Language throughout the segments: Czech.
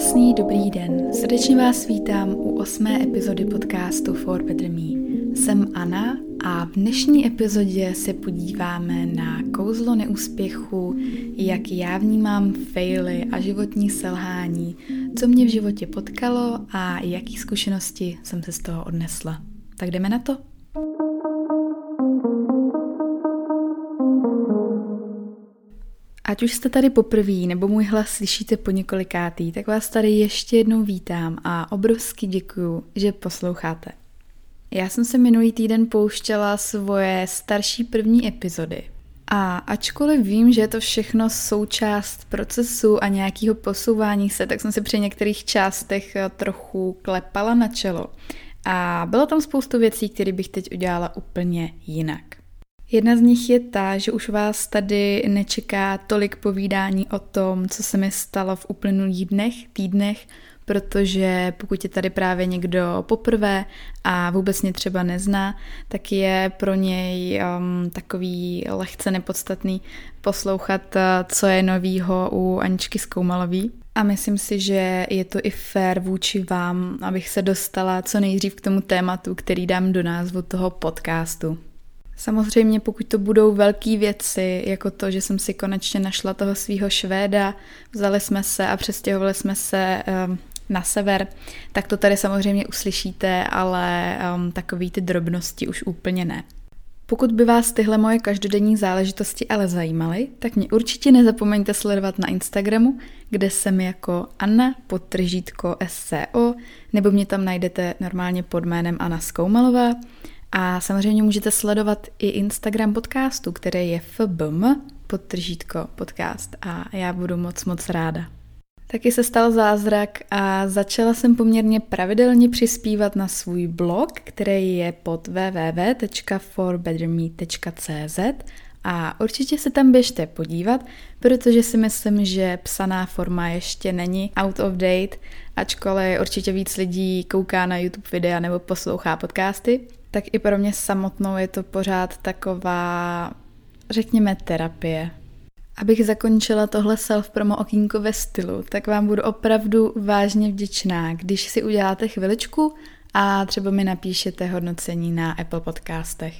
Krásný dobrý den. Srdečně vás vítám u osmé epizody podcastu For Better Me. Jsem Anna a v dnešní epizodě se podíváme na kouzlo neúspěchu, jak já vnímám faily a životní selhání, co mě v životě potkalo a jaký zkušenosti jsem se z toho odnesla. Tak jdeme na to? Ať už jste tady poprvé nebo můj hlas slyšíte po několikátý, tak vás tady ještě jednou vítám a obrovsky děkuju, že posloucháte. Já jsem se minulý týden pouštěla svoje starší první epizody. A ačkoliv vím, že je to všechno součást procesu a nějakého posouvání se, tak jsem si při některých částech trochu klepala na čelo. A bylo tam spoustu věcí, které bych teď udělala úplně jinak. Jedna z nich je ta, že už vás tady nečeká tolik povídání o tom, co se mi stalo v uplynulých dnech, týdnech, protože pokud je tady právě někdo poprvé a vůbec mě třeba nezná, tak je pro něj um, takový lehce nepodstatný poslouchat, uh, co je novýho u Aničky Skoumalový. A myslím si, že je to i fér vůči vám, abych se dostala co nejdřív k tomu tématu, který dám do názvu toho podcastu. Samozřejmě pokud to budou velké věci, jako to, že jsem si konečně našla toho svého Švéda, vzali jsme se a přestěhovali jsme se um, na sever, tak to tady samozřejmě uslyšíte, ale um, takový ty drobnosti už úplně ne. Pokud by vás tyhle moje každodenní záležitosti ale zajímaly, tak mě určitě nezapomeňte sledovat na Instagramu, kde jsem jako Anna podtržítko SCO, nebo mě tam najdete normálně pod jménem Anna Skoumalová a samozřejmě můžete sledovat i Instagram podcastu, který je FBM, podtržítko podcast a já budu moc moc ráda. Taky se stal zázrak a začala jsem poměrně pravidelně přispívat na svůj blog, který je pod www.forbetterme.cz a určitě se tam běžte podívat, protože si myslím, že psaná forma ještě není out of date, ačkoliv určitě víc lidí kouká na YouTube videa nebo poslouchá podcasty tak i pro mě samotnou je to pořád taková, řekněme, terapie. Abych zakončila tohle self-promo okýnko ve stylu, tak vám budu opravdu vážně vděčná, když si uděláte chviličku a třeba mi napíšete hodnocení na Apple podcastech.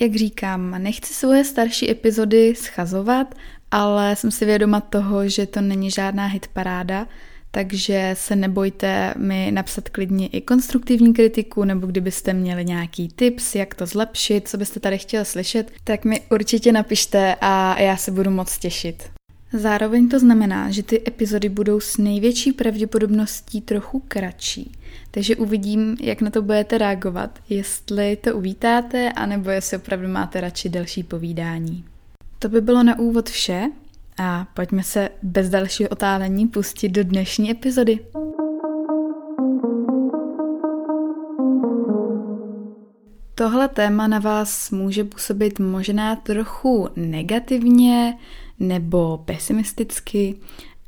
Jak říkám, nechci svoje starší epizody schazovat, ale jsem si vědoma toho, že to není žádná hitparáda, takže se nebojte mi napsat klidně i konstruktivní kritiku, nebo kdybyste měli nějaký tips, jak to zlepšit, co byste tady chtěli slyšet, tak mi určitě napište a já se budu moc těšit. Zároveň to znamená, že ty epizody budou s největší pravděpodobností trochu kratší, takže uvidím, jak na to budete reagovat, jestli to uvítáte, anebo jestli opravdu máte radši delší povídání. To by bylo na úvod vše, a pojďme se bez dalšího otálení pustit do dnešní epizody. Tohle téma na vás může působit možná trochu negativně nebo pesimisticky,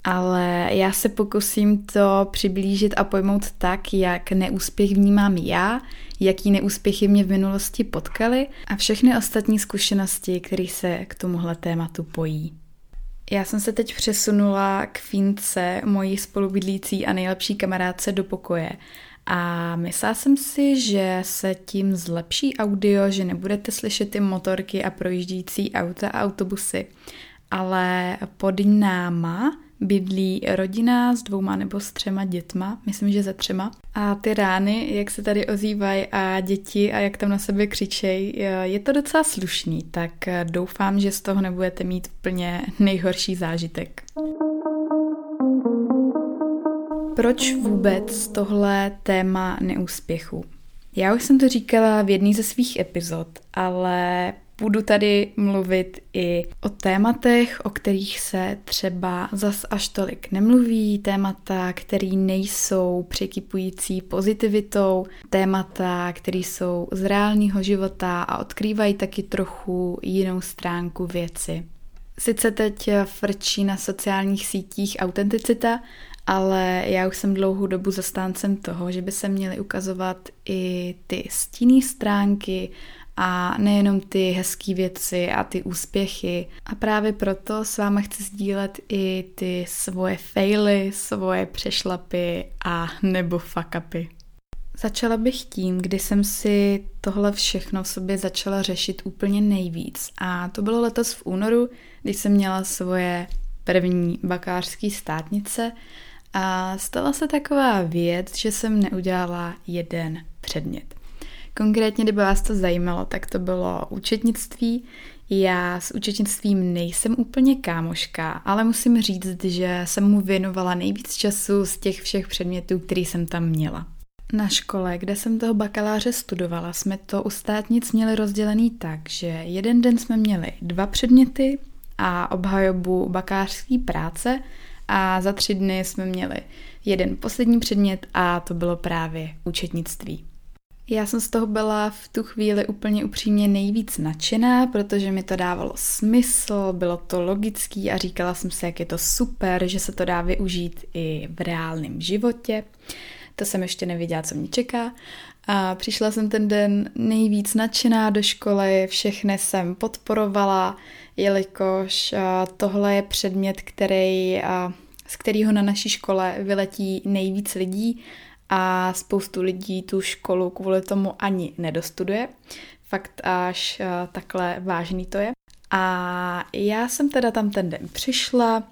ale já se pokusím to přiblížit a pojmout tak, jak neúspěch vnímám já, jaký neúspěchy mě v minulosti potkaly a všechny ostatní zkušenosti, které se k tomuhle tématu pojí. Já jsem se teď přesunula k Fínce, mojí spolubydlící a nejlepší kamarádce do pokoje. A myslela jsem si, že se tím zlepší audio, že nebudete slyšet ty motorky a projíždějící auta a autobusy. Ale pod náma bydlí rodina s dvouma nebo s třema dětma, myslím, že ze třema. A ty rány, jak se tady ozývají a děti a jak tam na sebe křičej, je to docela slušný, tak doufám, že z toho nebudete mít úplně nejhorší zážitek. Proč vůbec tohle téma neúspěchu? Já už jsem to říkala v jedné ze svých epizod, ale budu tady mluvit i o tématech, o kterých se třeba zas až tolik nemluví, témata, které nejsou překypující pozitivitou, témata, které jsou z reálného života a odkrývají taky trochu jinou stránku věci. Sice teď frčí na sociálních sítích autenticita, ale já už jsem dlouhou dobu zastáncem toho, že by se měly ukazovat i ty stinné stránky a nejenom ty hezké věci a ty úspěchy. A právě proto s váma chci sdílet i ty svoje faily, svoje přešlapy a nebo fuck upy. Začala bych tím, kdy jsem si tohle všechno v sobě začala řešit úplně nejvíc. A to bylo letos v únoru, když jsem měla svoje první bakářské státnice a stala se taková věc, že jsem neudělala jeden předmět. Konkrétně, kdyby vás to zajímalo, tak to bylo účetnictví. Já s účetnictvím nejsem úplně kámoška, ale musím říct, že jsem mu věnovala nejvíc času z těch všech předmětů, který jsem tam měla. Na škole, kde jsem toho bakaláře studovala, jsme to u státnic měli rozdělený tak, že jeden den jsme měli dva předměty a obhajobu bakářské práce a za tři dny jsme měli jeden poslední předmět a to bylo právě účetnictví. Já jsem z toho byla v tu chvíli úplně upřímně nejvíc nadšená, protože mi to dávalo smysl, bylo to logický a říkala jsem si, jak je to super, že se to dá využít i v reálném životě. To jsem ještě nevěděla, co mě čeká. A přišla jsem ten den nejvíc nadšená do školy, všechny jsem podporovala, jelikož tohle je předmět, který, z kterého na naší škole vyletí nejvíc lidí a spoustu lidí tu školu kvůli tomu ani nedostuduje. Fakt až takhle vážný to je. A já jsem teda tam ten den přišla,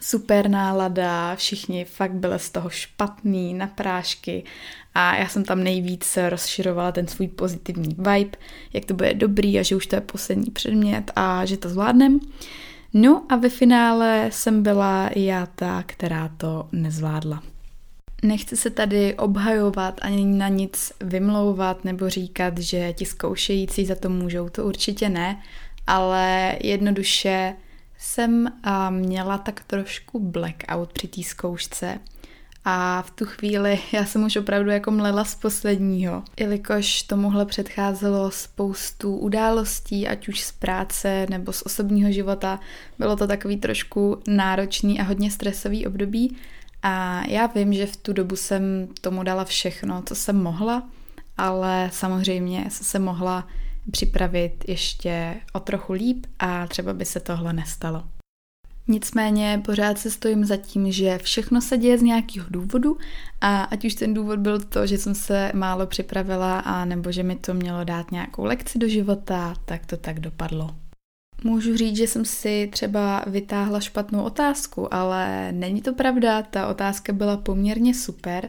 super nálada, všichni fakt byli z toho špatný, na prášky a já jsem tam nejvíc rozširovala ten svůj pozitivní vibe, jak to bude dobrý a že už to je poslední předmět a že to zvládnem. No a ve finále jsem byla já ta, která to nezvládla. Nechci se tady obhajovat ani na nic vymlouvat nebo říkat, že ti zkoušející za to můžou, to určitě ne, ale jednoduše jsem měla tak trošku blackout při té zkoušce a v tu chvíli já jsem už opravdu jako mlela z posledního, jelikož tomuhle předcházelo spoustu událostí, ať už z práce nebo z osobního života. Bylo to takový trošku náročný a hodně stresový období a já vím, že v tu dobu jsem tomu dala všechno, co jsem mohla, ale samozřejmě se se mohla připravit ještě o trochu líp a třeba by se tohle nestalo. Nicméně pořád se stojím za tím, že všechno se děje z nějakého důvodu a ať už ten důvod byl to, že jsem se málo připravila a nebo že mi to mělo dát nějakou lekci do života, tak to tak dopadlo. Můžu říct, že jsem si třeba vytáhla špatnou otázku, ale není to pravda, ta otázka byla poměrně super,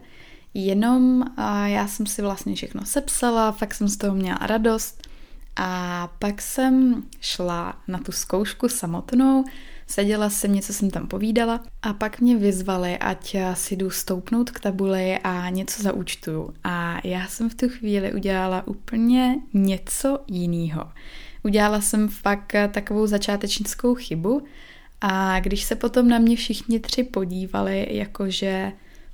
jenom já jsem si vlastně všechno sepsala, fakt jsem z toho měla radost a pak jsem šla na tu zkoušku samotnou, seděla jsem, něco jsem tam povídala a pak mě vyzvali, ať si jdu stoupnout k tabuli a něco zaúčtuju. A já jsem v tu chvíli udělala úplně něco jiného. Udělala jsem fakt takovou začátečnickou chybu a když se potom na mě všichni tři podívali, jakože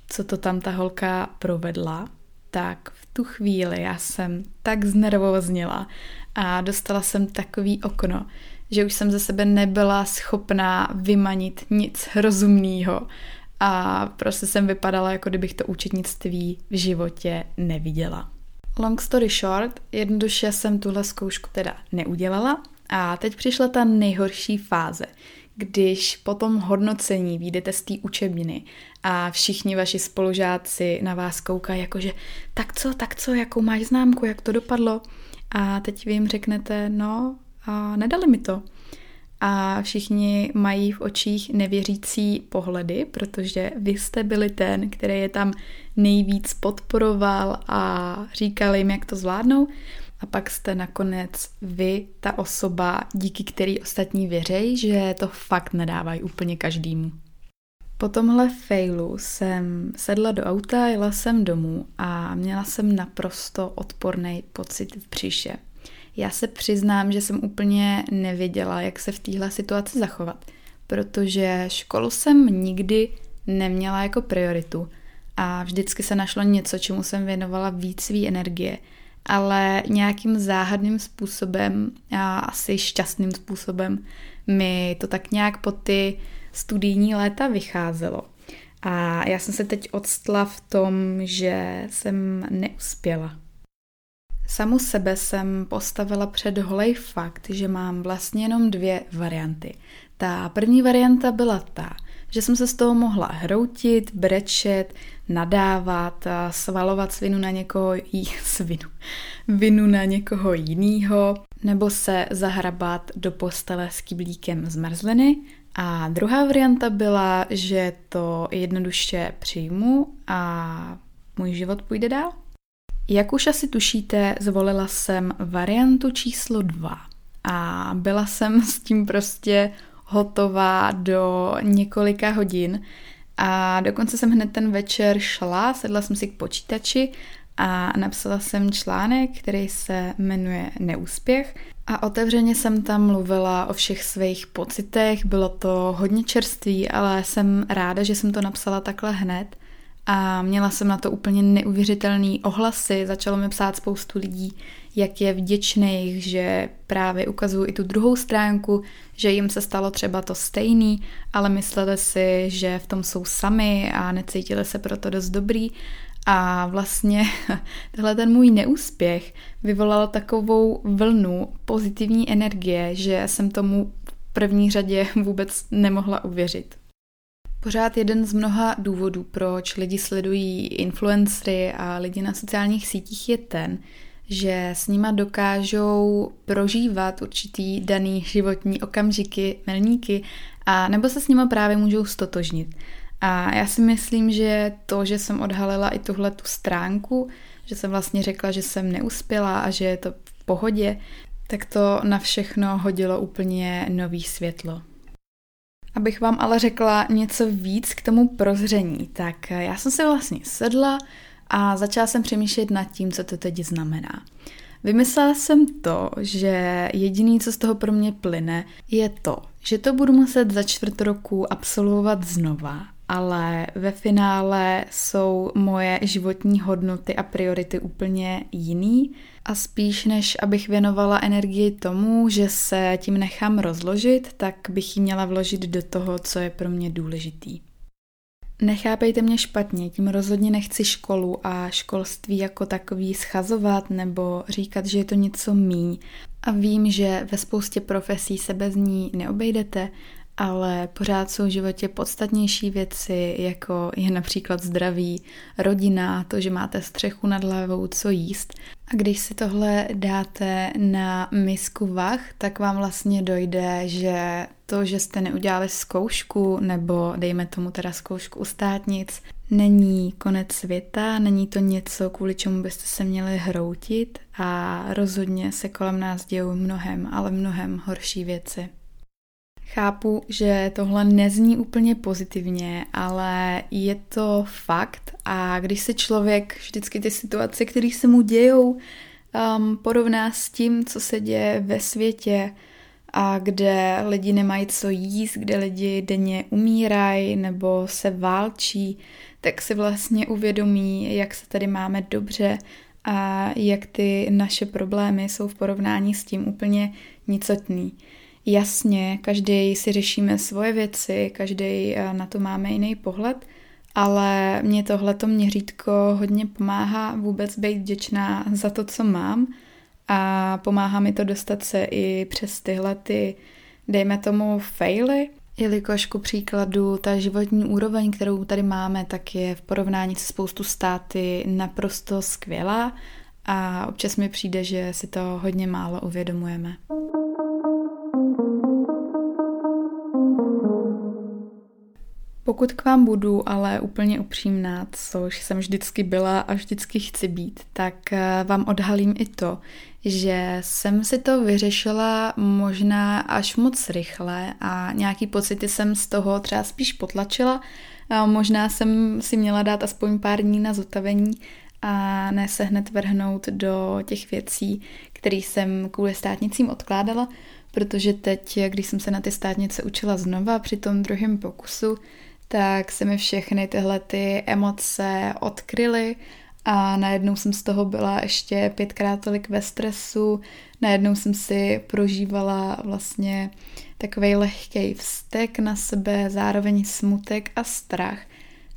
co to tam ta holka provedla, tak v tu chvíli já jsem tak znervoznila a dostala jsem takový okno, že už jsem ze sebe nebyla schopná vymanit nic rozumného a prostě jsem vypadala, jako kdybych to účetnictví v životě neviděla. Long story short, jednoduše jsem tuhle zkoušku teda neudělala a teď přišla ta nejhorší fáze, když po tom hodnocení výjdete z té učebniny a všichni vaši spolužáci na vás koukají jakože tak co, tak co, jakou máš známku, jak to dopadlo a teď vy jim řeknete, no a nedali mi to. A všichni mají v očích nevěřící pohledy, protože vy jste byli ten, který je tam nejvíc podporoval a říkal jim, jak to zvládnou. A pak jste nakonec vy, ta osoba, díky který ostatní věřejí, že to fakt nedávají úplně každému. Po tomhle failu jsem sedla do auta, jela jsem domů a měla jsem naprosto odporný pocit v příše. Já se přiznám, že jsem úplně nevěděla, jak se v téhle situaci zachovat, protože školu jsem nikdy neměla jako prioritu a vždycky se našlo něco, čemu jsem věnovala víc svý energie, ale nějakým záhadným způsobem a asi šťastným způsobem mi to tak nějak po ty studijní léta vycházelo. A já jsem se teď odstla v tom, že jsem neuspěla. Samu sebe jsem postavila před holej fakt, že mám vlastně jenom dvě varianty. Ta první varianta byla ta, že jsem se z toho mohla hroutit, brečet, nadávat, svalovat svinu na někoho, jí, svinu, vinu na někoho jiného, nebo se zahrabat do postele s kyblíkem zmrzliny. A druhá varianta byla, že to jednoduše přijmu a můj život půjde dál. Jak už asi tušíte, zvolila jsem variantu číslo dva. A byla jsem s tím prostě hotová do několika hodin. A dokonce jsem hned ten večer šla, sedla jsem si k počítači a napsala jsem článek, který se jmenuje Neúspěch. A otevřeně jsem tam mluvila o všech svých pocitech, bylo to hodně čerství, ale jsem ráda, že jsem to napsala takhle hned a měla jsem na to úplně neuvěřitelný ohlasy, začalo mi psát spoustu lidí, jak je vděčných, že právě ukazuju i tu druhou stránku, že jim se stalo třeba to stejný, ale mysleli si, že v tom jsou sami a necítili se proto dost dobrý. A vlastně tenhle ten můj neúspěch vyvolal takovou vlnu pozitivní energie, že jsem tomu v první řadě vůbec nemohla uvěřit. Pořád jeden z mnoha důvodů, proč lidi sledují influencery a lidi na sociálních sítích je ten, že s nima dokážou prožívat určitý daný životní okamžiky, milníky a nebo se s nima právě můžou stotožnit. A já si myslím, že to, že jsem odhalila i tuhle tu stránku, že jsem vlastně řekla, že jsem neuspěla a že je to v pohodě, tak to na všechno hodilo úplně nový světlo. Abych vám ale řekla něco víc k tomu prozření, tak já jsem se vlastně sedla a začala jsem přemýšlet nad tím, co to teď znamená. Vymyslela jsem to, že jediný, co z toho pro mě plyne, je to, že to budu muset za čtvrt roku absolvovat znova, ale ve finále jsou moje životní hodnoty a priority úplně jiný a spíš než abych věnovala energii tomu, že se tím nechám rozložit, tak bych ji měla vložit do toho, co je pro mě důležitý. Nechápejte mě špatně, tím rozhodně nechci školu a školství jako takový schazovat nebo říkat, že je to něco míň. A vím, že ve spoustě profesí se bez ní neobejdete, ale pořád jsou v životě podstatnější věci, jako je například zdraví, rodina, to, že máte střechu nad hlavou, co jíst. A když si tohle dáte na misku vach, tak vám vlastně dojde, že to, že jste neudělali zkoušku, nebo dejme tomu teda zkoušku u státnic, není konec světa, není to něco, kvůli čemu byste se měli hroutit a rozhodně se kolem nás dějou mnohem, ale mnohem horší věci. Chápu, že tohle nezní úplně pozitivně, ale je to fakt a když se člověk vždycky ty situace, které se mu dějou, um, porovná s tím, co se děje ve světě a kde lidi nemají co jíst, kde lidi denně umírají nebo se válčí, tak si vlastně uvědomí, jak se tady máme dobře a jak ty naše problémy jsou v porovnání s tím úplně nicotný. Jasně, každý si řešíme svoje věci, každý eh, na to máme jiný pohled, ale mě tohleto měřítko hodně pomáhá vůbec být vděčná za to, co mám a pomáhá mi to dostat se i přes tyhle ty, dejme tomu, faily, jelikož ku příkladu ta životní úroveň, kterou tady máme, tak je v porovnání se spoustu státy naprosto skvělá a občas mi přijde, že si to hodně málo uvědomujeme. Pokud k vám budu ale úplně upřímná, což jsem vždycky byla a vždycky chci být, tak eh, vám odhalím i to, že jsem si to vyřešila možná až moc rychle a nějaký pocity jsem z toho třeba spíš potlačila. A možná jsem si měla dát aspoň pár dní na zotavení a ne se hned vrhnout do těch věcí, které jsem kvůli státnicím odkládala, protože teď, když jsem se na ty státnice učila znova při tom druhém pokusu, tak se mi všechny tyhle ty emoce odkryly a najednou jsem z toho byla ještě pětkrát tolik ve stresu, najednou jsem si prožívala vlastně takový lehký vztek na sebe, zároveň smutek a strach.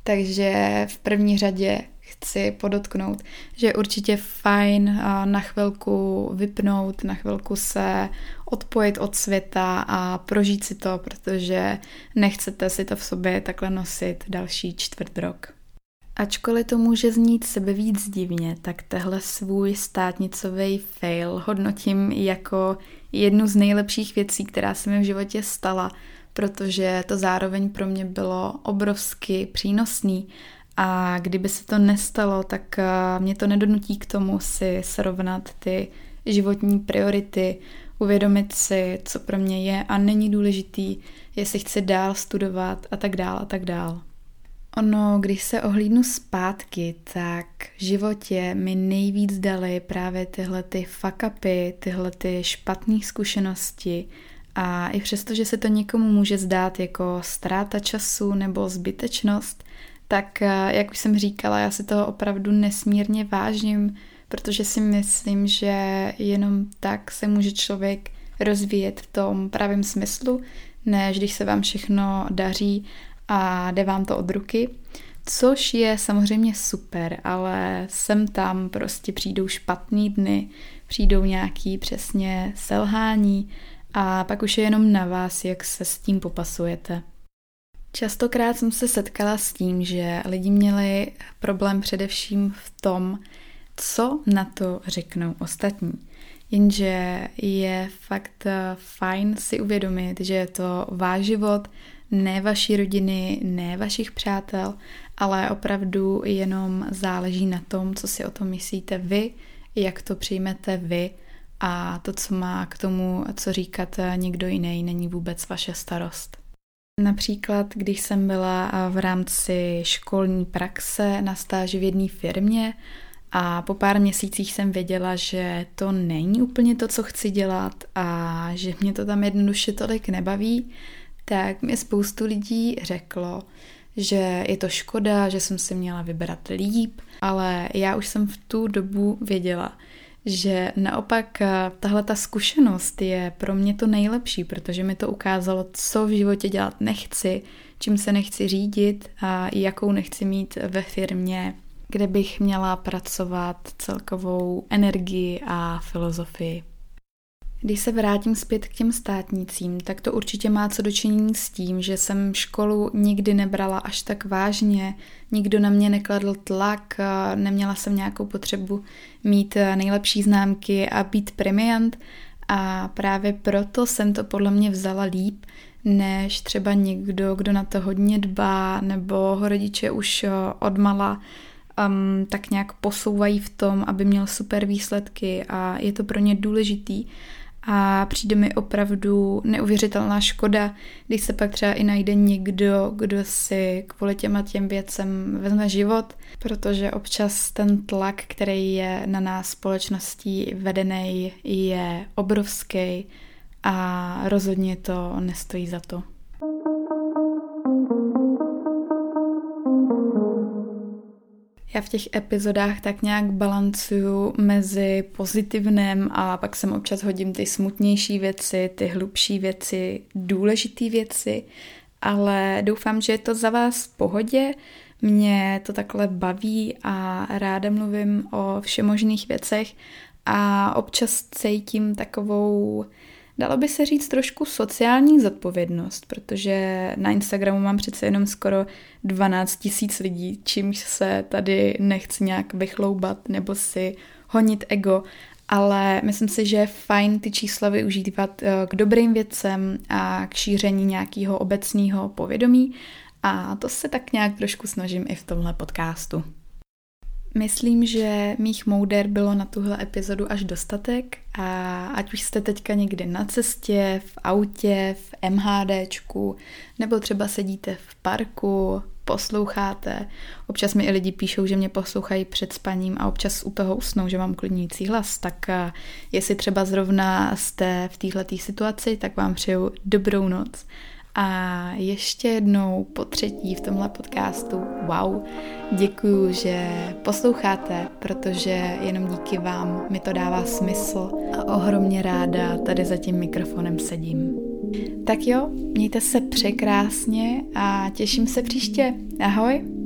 Takže v první řadě chci podotknout, že je určitě fajn na chvilku vypnout, na chvilku se odpojit od světa a prožít si to, protože nechcete si to v sobě takhle nosit další čtvrt rok. Ačkoliv to může znít sebe víc divně, tak tehle svůj státnicový fail hodnotím jako jednu z nejlepších věcí, která se mi v životě stala, protože to zároveň pro mě bylo obrovsky přínosný a kdyby se to nestalo, tak eh, mě to nedonutí k tomu si srovnat ty životní priority, uvědomit si, co pro mě je a není důležitý, jestli chci dál studovat a tak dál a tak dál. Ono, když se ohlídnu zpátky, tak v životě mi nejvíc dali právě tyhle ty fuck upy, tyhle ty špatné zkušenosti a i přesto, že se to někomu může zdát jako ztráta času nebo zbytečnost, tak eh, jak už jsem říkala, já si toho opravdu nesmírně vážím, protože si myslím, že jenom tak se může člověk rozvíjet v tom pravém smyslu, než když se vám všechno daří a jde vám to od ruky, což je samozřejmě super, ale sem tam prostě přijdou špatný dny, přijdou nějaký přesně selhání a pak už je jenom na vás, jak se s tím popasujete. Častokrát jsem se setkala s tím, že lidi měli problém především v tom, co na to řeknou ostatní. Jenže je fakt fajn si uvědomit, že je to váš život, ne vaší rodiny, ne vašich přátel, ale opravdu jenom záleží na tom, co si o tom myslíte vy, jak to přijmete vy a to, co má k tomu, co říkat někdo jiný, není vůbec vaše starost. Například, když jsem byla v rámci školní praxe na stáži v jedné firmě a po pár měsících jsem věděla, že to není úplně to, co chci dělat a že mě to tam jednoduše tolik nebaví, tak mi spoustu lidí řeklo, že je to škoda, že jsem si měla vybrat líp, ale já už jsem v tu dobu věděla, že naopak eh, tahle ta zkušenost je pro mě to nejlepší, protože mi to ukázalo, co v životě dělat nechci, čím se nechci řídit a jakou nechci mít ve firmě, kde bych měla pracovat celkovou energii a filozofii. Když se vrátím zpět k těm státnicím, tak to určitě má co dočinění s tím, že jsem školu nikdy nebrala až tak vážně, nikdo na mě nekladl tlak, neměla jsem nějakou potřebu mít nejlepší známky a být premiant. A právě proto jsem to podle mě vzala líp, než třeba někdo, kdo na to hodně dbá, nebo ho rodiče už odmala um, tak nějak posouvají v tom, aby měl super výsledky. A je to pro ně důležitý a přijde mi opravdu neuvěřitelná škoda, když se pak třeba i najde někdo, kdo si kvůli těma těm věcem vezme život, protože občas ten tlak, který je na nás společností vedený, je obrovský a rozhodně to nestojí za to. Já v těch epizodách tak nějak balancuju mezi pozitivnem a pak sem občas hodím ty smutnější věci, ty hlubší věci, důležité věci, ale doufám, že je to za vás v pohodě. Mě to takhle baví a ráda mluvím o všemožných věcech a občas cítím takovou dalo by se říct trošku sociální zodpovědnost, protože na Instagramu mám přece jenom skoro 12 tisíc lidí, čímž se tady nechci nějak vychloubat nebo si honit ego, ale myslím si, že je fajn ty čísla využívat eh, k dobrým věcem a k šíření nějakého obecného povědomí a to se tak nějak trošku snažím i v tomhle podcastu. Myslím, že mých mouder bylo na tuhle epizodu až dostatek a ať už jste teďka někde na cestě, v autě, v MHDčku, nebo třeba sedíte v parku, posloucháte. Občas mi i lidi píšou, že mě poslouchají před spaním a občas u toho usnou, že mám klidnící hlas. Tak jestli třeba zrovna jste v této situaci, tak vám přeju dobrou noc a ještě jednou po třetí v tomhle podcastu, wow, děkuju, že posloucháte, protože jenom díky vám mi to dává smysl a ohromně ráda tady za tím mikrofonem sedím. Tak jo, mějte se překrásně a těším se příště. Ahoj!